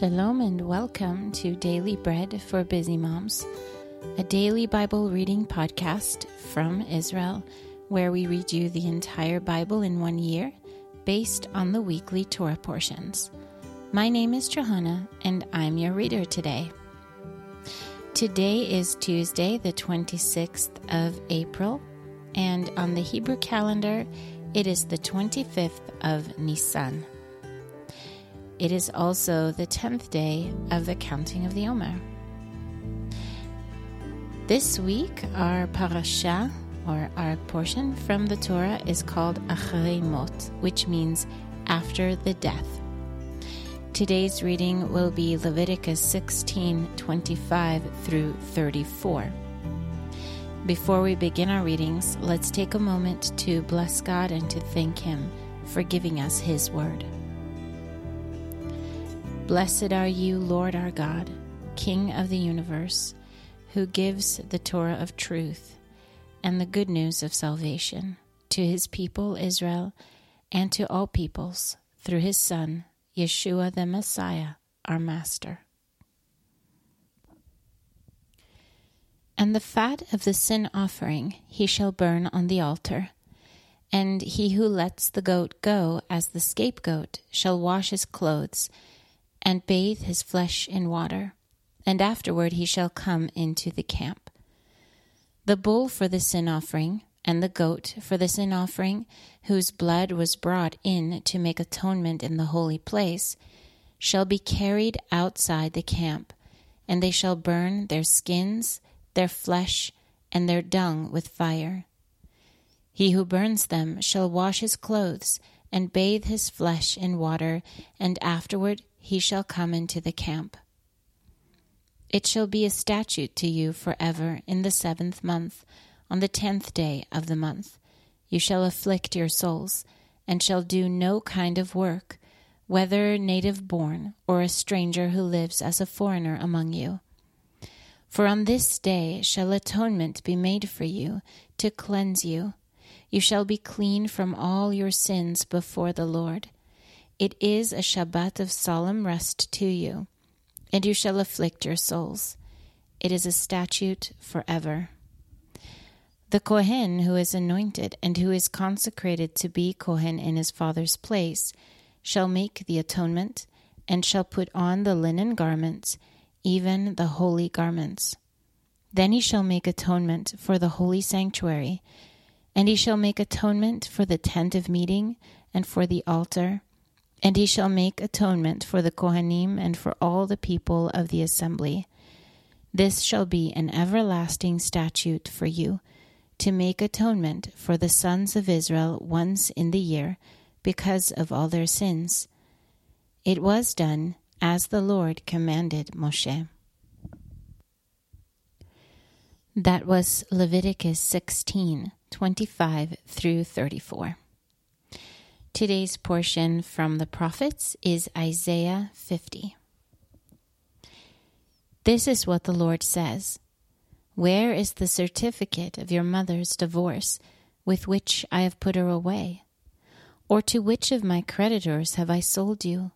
Shalom and welcome to Daily Bread for Busy Moms, a daily Bible reading podcast from Israel where we read you the entire Bible in one year based on the weekly Torah portions. My name is Johanna and I'm your reader today. Today is Tuesday, the 26th of April, and on the Hebrew calendar, it is the 25th of Nisan. It is also the 10th day of the counting of the Omer. This week, our parasha, or our portion from the Torah, is called Acharei Mot, which means after the death. Today's reading will be Leviticus 16 25 through 34. Before we begin our readings, let's take a moment to bless God and to thank Him for giving us His word. Blessed are you, Lord our God, King of the universe, who gives the Torah of truth and the good news of salvation to his people Israel and to all peoples through his Son, Yeshua the Messiah, our Master. And the fat of the sin offering he shall burn on the altar. And he who lets the goat go as the scapegoat shall wash his clothes and bathe his flesh in water, and afterward he shall come into the camp. The bull for the sin offering, and the goat for the sin offering, whose blood was brought in to make atonement in the holy place, shall be carried outside the camp, and they shall burn their skins, their flesh, and their dung with fire. He who burns them shall wash his clothes, and bathe his flesh in water, and afterward he shall come into the camp. It shall be a statute to you forever in the seventh month, on the tenth day of the month. You shall afflict your souls, and shall do no kind of work, whether native born or a stranger who lives as a foreigner among you. For on this day shall atonement be made for you, to cleanse you. You shall be clean from all your sins before the Lord. It is a Shabbat of solemn rest to you, and you shall afflict your souls. It is a statute forever. The Kohen who is anointed and who is consecrated to be Kohen in his father's place shall make the atonement and shall put on the linen garments, even the holy garments. Then he shall make atonement for the holy sanctuary, and he shall make atonement for the tent of meeting and for the altar and he shall make atonement for the Kohanim and for all the people of the assembly. This shall be an everlasting statute for you, to make atonement for the sons of Israel once in the year, because of all their sins. It was done as the Lord commanded Moshe. That was Leviticus 16 25 through 34. Today's portion from the prophets is Isaiah 50. This is what the Lord says Where is the certificate of your mother's divorce with which I have put her away? Or to which of my creditors have I sold you?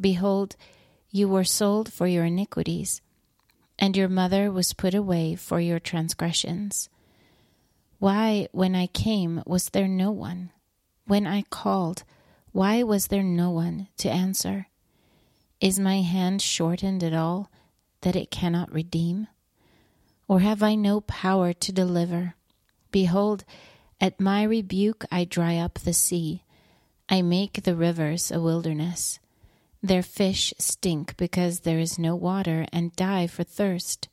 Behold, you were sold for your iniquities, and your mother was put away for your transgressions. Why, when I came, was there no one? When I called, why was there no one to answer? Is my hand shortened at all that it cannot redeem? Or have I no power to deliver? Behold, at my rebuke I dry up the sea. I make the rivers a wilderness. Their fish stink because there is no water and die for thirst.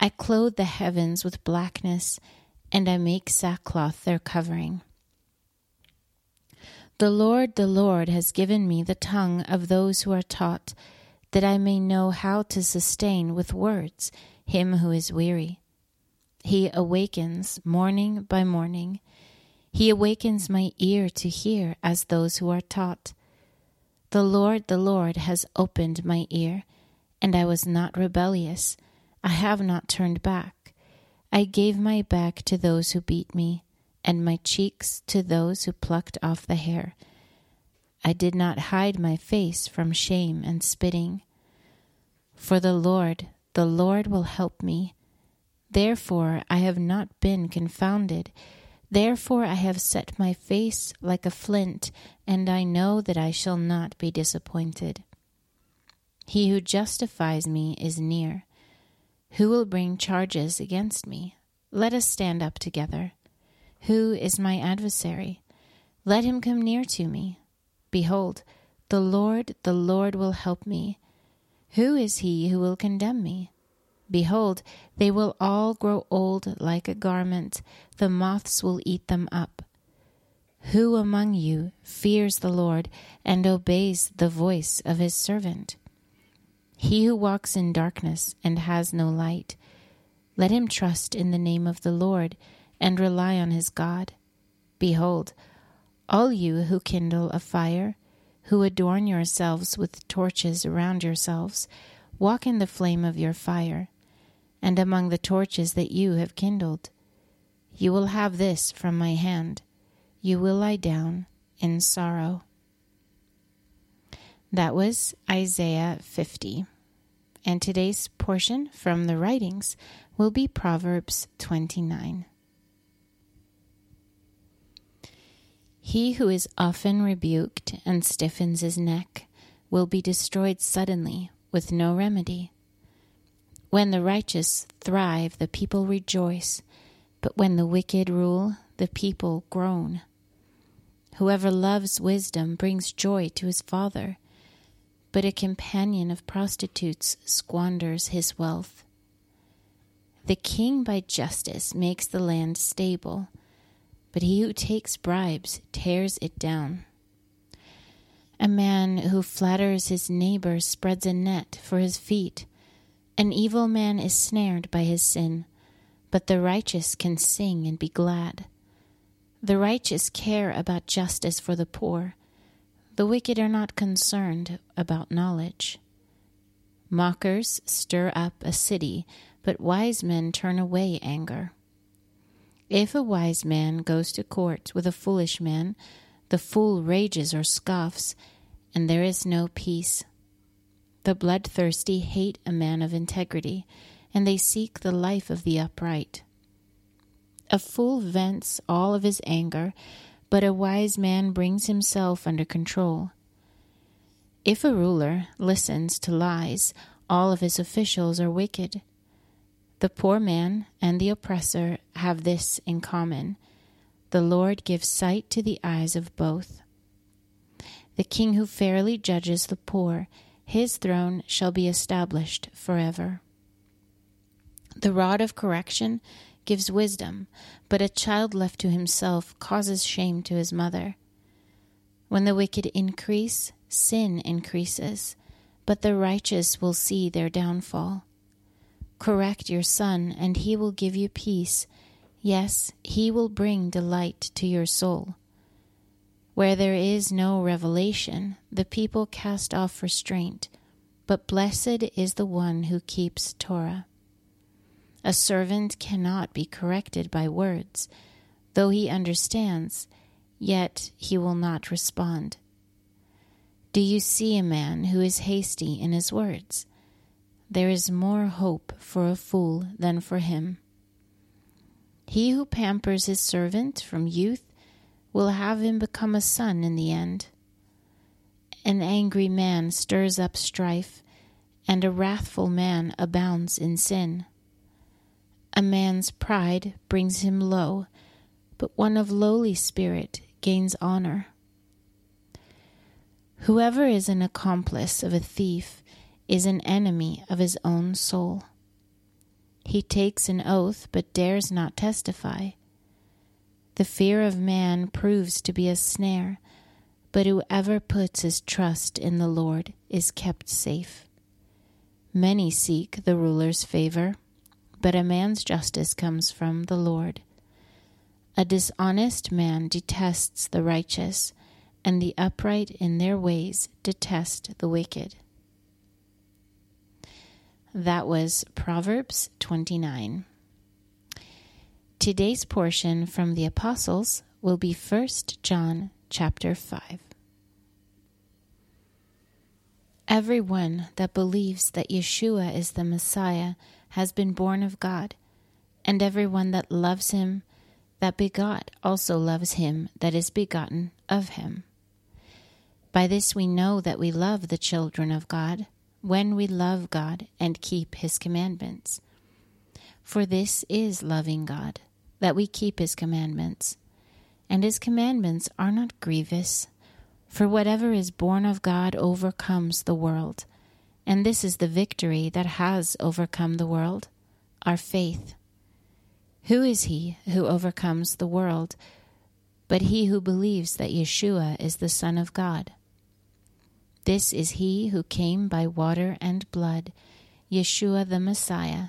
I clothe the heavens with blackness, and I make sackcloth their covering. The Lord, the Lord, has given me the tongue of those who are taught, that I may know how to sustain with words him who is weary. He awakens morning by morning. He awakens my ear to hear as those who are taught. The Lord, the Lord, has opened my ear, and I was not rebellious. I have not turned back. I gave my back to those who beat me and my cheeks to those who plucked off the hair. I did not hide my face from shame and spitting. For the Lord, the Lord will help me. Therefore I have not been confounded. Therefore I have set my face like a flint, and I know that I shall not be disappointed. He who justifies me is near. Who will bring charges against me? Let us stand up together. Who is my adversary? Let him come near to me. Behold, the Lord, the Lord will help me. Who is he who will condemn me? Behold, they will all grow old like a garment, the moths will eat them up. Who among you fears the Lord and obeys the voice of his servant? He who walks in darkness and has no light, let him trust in the name of the Lord and rely on his God. Behold, all you who kindle a fire, who adorn yourselves with torches around yourselves, walk in the flame of your fire, and among the torches that you have kindled. You will have this from my hand. You will lie down in sorrow. That was Isaiah 50. And today's portion from the writings will be Proverbs 29. He who is often rebuked and stiffens his neck will be destroyed suddenly with no remedy. When the righteous thrive, the people rejoice, but when the wicked rule, the people groan. Whoever loves wisdom brings joy to his father, but a companion of prostitutes squanders his wealth. The king by justice makes the land stable but he who takes bribes tears it down. A man who flatters his neighbor spreads a net for his feet. An evil man is snared by his sin, but the righteous can sing and be glad. The righteous care about justice for the poor. The wicked are not concerned about knowledge. Mockers stir up a city, but wise men turn away anger. If a wise man goes to court with a foolish man, the fool rages or scoffs, and there is no peace. The bloodthirsty hate a man of integrity, and they seek the life of the upright. A fool vents all of his anger, but a wise man brings himself under control. If a ruler listens to lies, all of his officials are wicked. The poor man and the oppressor have this in common the Lord gives sight to the eyes of both. The king who fairly judges the poor, his throne shall be established forever. The rod of correction gives wisdom, but a child left to himself causes shame to his mother. When the wicked increase, sin increases, but the righteous will see their downfall. Correct your son, and he will give you peace. Yes, he will bring delight to your soul. Where there is no revelation, the people cast off restraint, but blessed is the one who keeps Torah. A servant cannot be corrected by words. Though he understands, yet he will not respond. Do you see a man who is hasty in his words? There is more hope for a fool than for him. He who pampers his servant from youth will have him become a son in the end. An angry man stirs up strife, and a wrathful man abounds in sin. A man's pride brings him low, but one of lowly spirit gains honor. Whoever is an accomplice of a thief is an enemy of his own soul. He takes an oath but dares not testify. The fear of man proves to be a snare, but whoever puts his trust in the Lord is kept safe. Many seek the ruler's favor, but a man's justice comes from the Lord. A dishonest man detests the righteous, and the upright in their ways detest the wicked. That was Proverbs 29. Today's portion from the Apostles will be 1 John chapter 5. Everyone that believes that Yeshua is the Messiah has been born of God, and everyone that loves him that begot also loves him that is begotten of him. By this we know that we love the children of God, when we love God and keep his commandments. For this is loving God, that we keep his commandments. And his commandments are not grievous for whatever is born of God overcomes the world. And this is the victory that has overcome the world our faith. Who is he who overcomes the world but he who believes that Yeshua is the Son of God? This is he who came by water and blood, Yeshua the Messiah,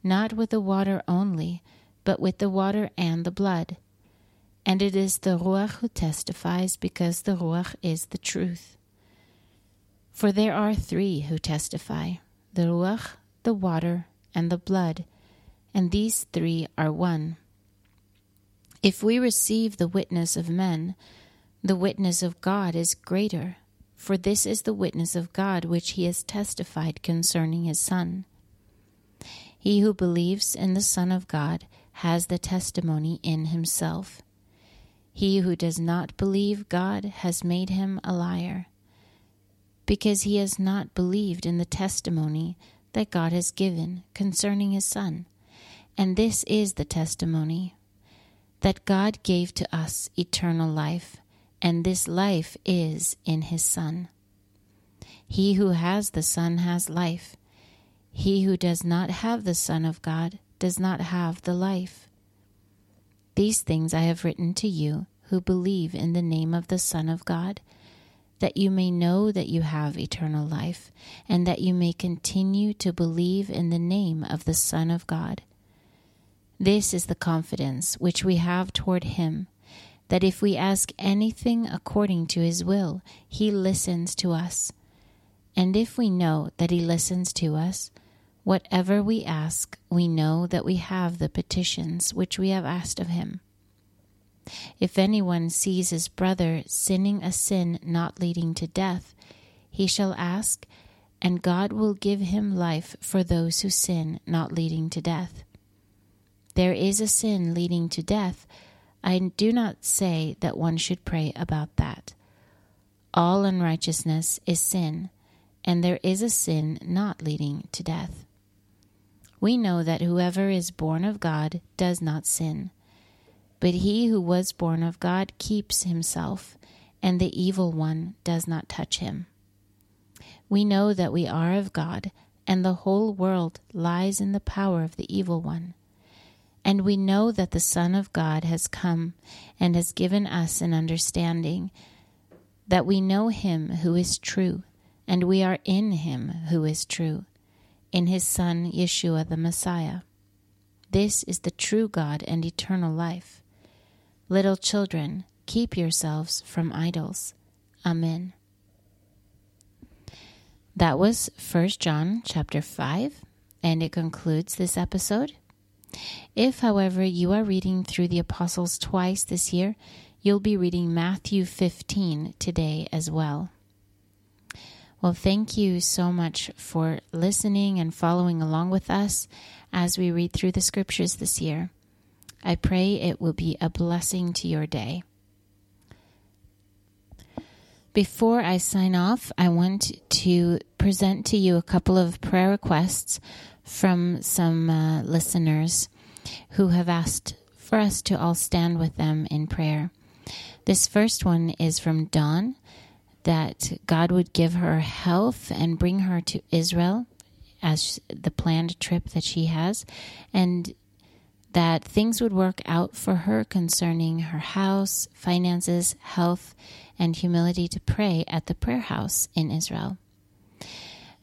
not with the water only, but with the water and the blood. And it is the Ruach who testifies, because the Ruach is the truth. For there are three who testify the Ruach, the water, and the blood, and these three are one. If we receive the witness of men, the witness of God is greater, for this is the witness of God which he has testified concerning his Son. He who believes in the Son of God has the testimony in himself. He who does not believe God has made him a liar, because he has not believed in the testimony that God has given concerning his Son. And this is the testimony that God gave to us eternal life, and this life is in his Son. He who has the Son has life. He who does not have the Son of God does not have the life. These things I have written to you who believe in the name of the Son of God, that you may know that you have eternal life, and that you may continue to believe in the name of the Son of God. This is the confidence which we have toward Him, that if we ask anything according to His will, He listens to us. And if we know that He listens to us, Whatever we ask, we know that we have the petitions which we have asked of him. If anyone sees his brother sinning a sin not leading to death, he shall ask, and God will give him life for those who sin not leading to death. There is a sin leading to death. I do not say that one should pray about that. All unrighteousness is sin, and there is a sin not leading to death we know that whoever is born of God does not sin. But he who was born of God keeps himself, and the evil one does not touch him. We know that we are of God, and the whole world lies in the power of the evil one. And we know that the Son of God has come and has given us an understanding, that we know him who is true, and we are in him who is true in his Son, Yeshua the Messiah. This is the true God and eternal life. Little children, keep yourselves from idols. Amen. That was 1 John chapter 5, and it concludes this episode. If, however, you are reading through the Apostles twice this year, you'll be reading Matthew 15 today as well. Well, thank you so much for listening and following along with us as we read through the scriptures this year. I pray it will be a blessing to your day. Before I sign off, I want to present to you a couple of prayer requests from some uh, listeners who have asked for us to all stand with them in prayer. This first one is from Dawn that God would give her health and bring her to Israel as the planned trip that she has, and that things would work out for her concerning her house, finances, health, and humility to pray at the prayer house in Israel.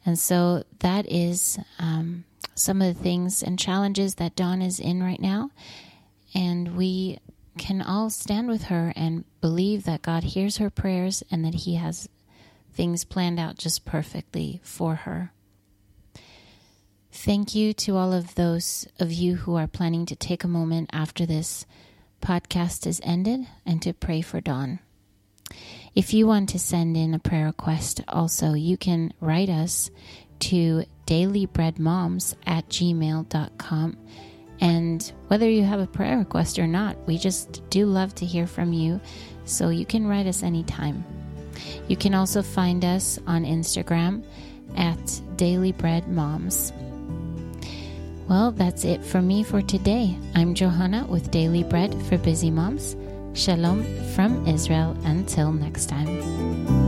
And so that is um, some of the things and challenges that Dawn is in right now. And we can all stand with her and believe that God hears her prayers and that He has things planned out just perfectly for her. Thank you to all of those of you who are planning to take a moment after this podcast is ended and to pray for Dawn. If you want to send in a prayer request, also, you can write us to dailybreadmoms at gmail.com. And whether you have a prayer request or not, we just do love to hear from you. So you can write us anytime. You can also find us on Instagram at Daily Bread Moms. Well, that's it for me for today. I'm Johanna with Daily Bread for Busy Moms. Shalom from Israel. Until next time.